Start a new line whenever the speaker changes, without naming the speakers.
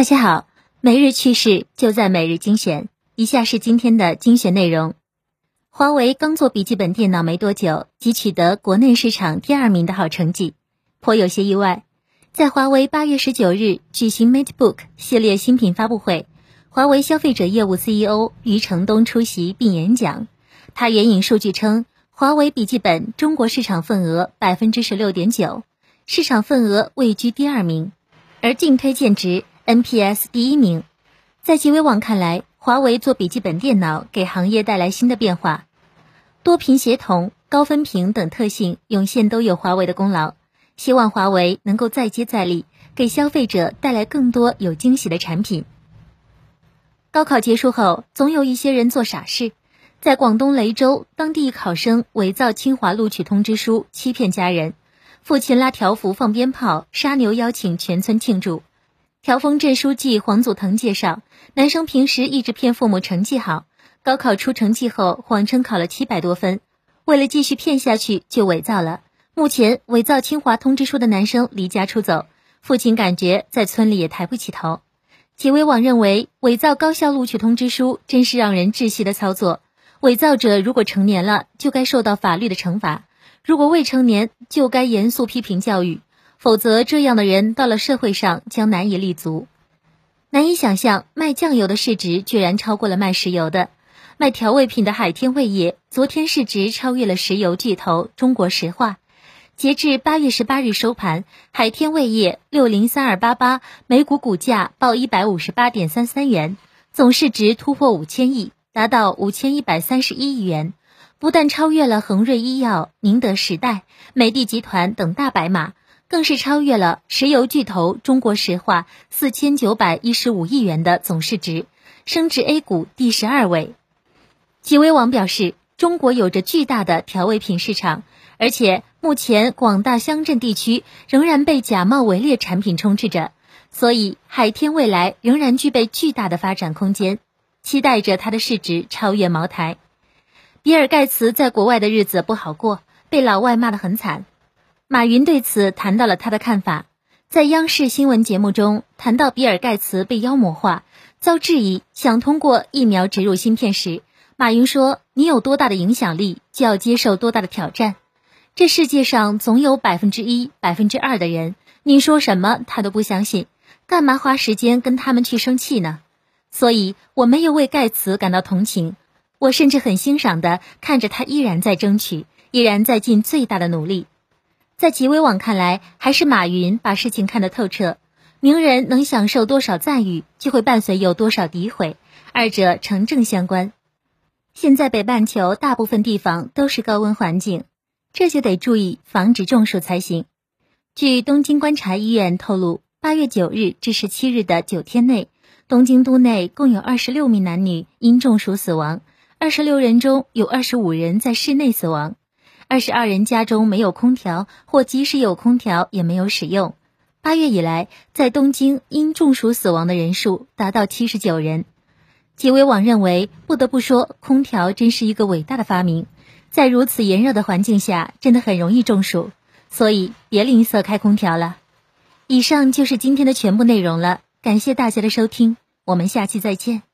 大家好，每日趣事就在每日精选。以下是今天的精选内容：华为刚做笔记本电脑没多久，即取得国内市场第二名的好成绩，颇有些意外。在华为八月十九日举行 MateBook 系列新品发布会，华为消费者业务 CEO 余承东出席并演讲。他援引数据称，华为笔记本中国市场份额百分之十六点九，市场份额位居第二名，而净推荐值。NPS 第一名，在极微网看来，华为做笔记本电脑给行业带来新的变化，多屏协同、高分屏等特性涌现都有华为的功劳。希望华为能够再接再厉，给消费者带来更多有惊喜的产品。高考结束后，总有一些人做傻事，在广东雷州，当地考生伪造清华录取通知书，欺骗家人，父亲拉条幅放鞭炮，杀牛邀请全村庆祝。条峰镇书记黄祖腾介绍，男生平时一直骗父母成绩好，高考出成绩后谎称考了七百多分，为了继续骗下去就伪造了。目前伪造清华通知书的男生离家出走，父亲感觉在村里也抬不起头。几位网认为，伪造高校录取通知书真是让人窒息的操作。伪造者如果成年了，就该受到法律的惩罚；如果未成年，就该严肃批评教育。否则，这样的人到了社会上将难以立足。难以想象，卖酱油的市值居然超过了卖石油的。卖调味品的海天味业昨天市值超越了石油巨头中国石化。截至八月十八日收盘，海天味业六零三二八八每股股价报一百五十八点三三元，总市值突破五千亿，达到五千一百三十一亿元，不但超越了恒瑞医药、宁德时代、美的集团等大白马。更是超越了石油巨头中国石化四千九百一十五亿元的总市值，升至 A 股第十二位。极微网表示，中国有着巨大的调味品市场，而且目前广大乡镇地区仍然被假冒伪劣产品充斥着，所以海天未来仍然具备巨大的发展空间，期待着它的市值超越茅台。比尔盖茨在国外的日子不好过，被老外骂得很惨。马云对此谈到了他的看法，在央视新闻节目中谈到比尔盖茨被妖魔化、遭质疑，想通过疫苗植入芯片时，马云说：“你有多大的影响力，就要接受多大的挑战。这世界上总有百分之一、百分之二的人，你说什么他都不相信，干嘛花时间跟他们去生气呢？所以我没有为盖茨感到同情，我甚至很欣赏的看着他依然在争取，依然在尽最大的努力。”在极微网看来，还是马云把事情看得透彻。名人能享受多少赞誉，就会伴随有多少诋毁，二者成正相关。现在北半球大部分地方都是高温环境，这就得注意防止中暑才行。据东京观察医院透露，八月九日至十七日的九天内，东京都内共有二十六名男女因中暑死亡，二十六人中有二十五人在室内死亡。二十二人家中没有空调，或即使有空调也没有使用。八月以来，在东京因中暑死亡的人数达到七十九人。极微网认为，不得不说，空调真是一个伟大的发明。在如此炎热的环境下，真的很容易中暑，所以别吝啬开空调了。以上就是今天的全部内容了，感谢大家的收听，我们下期再见。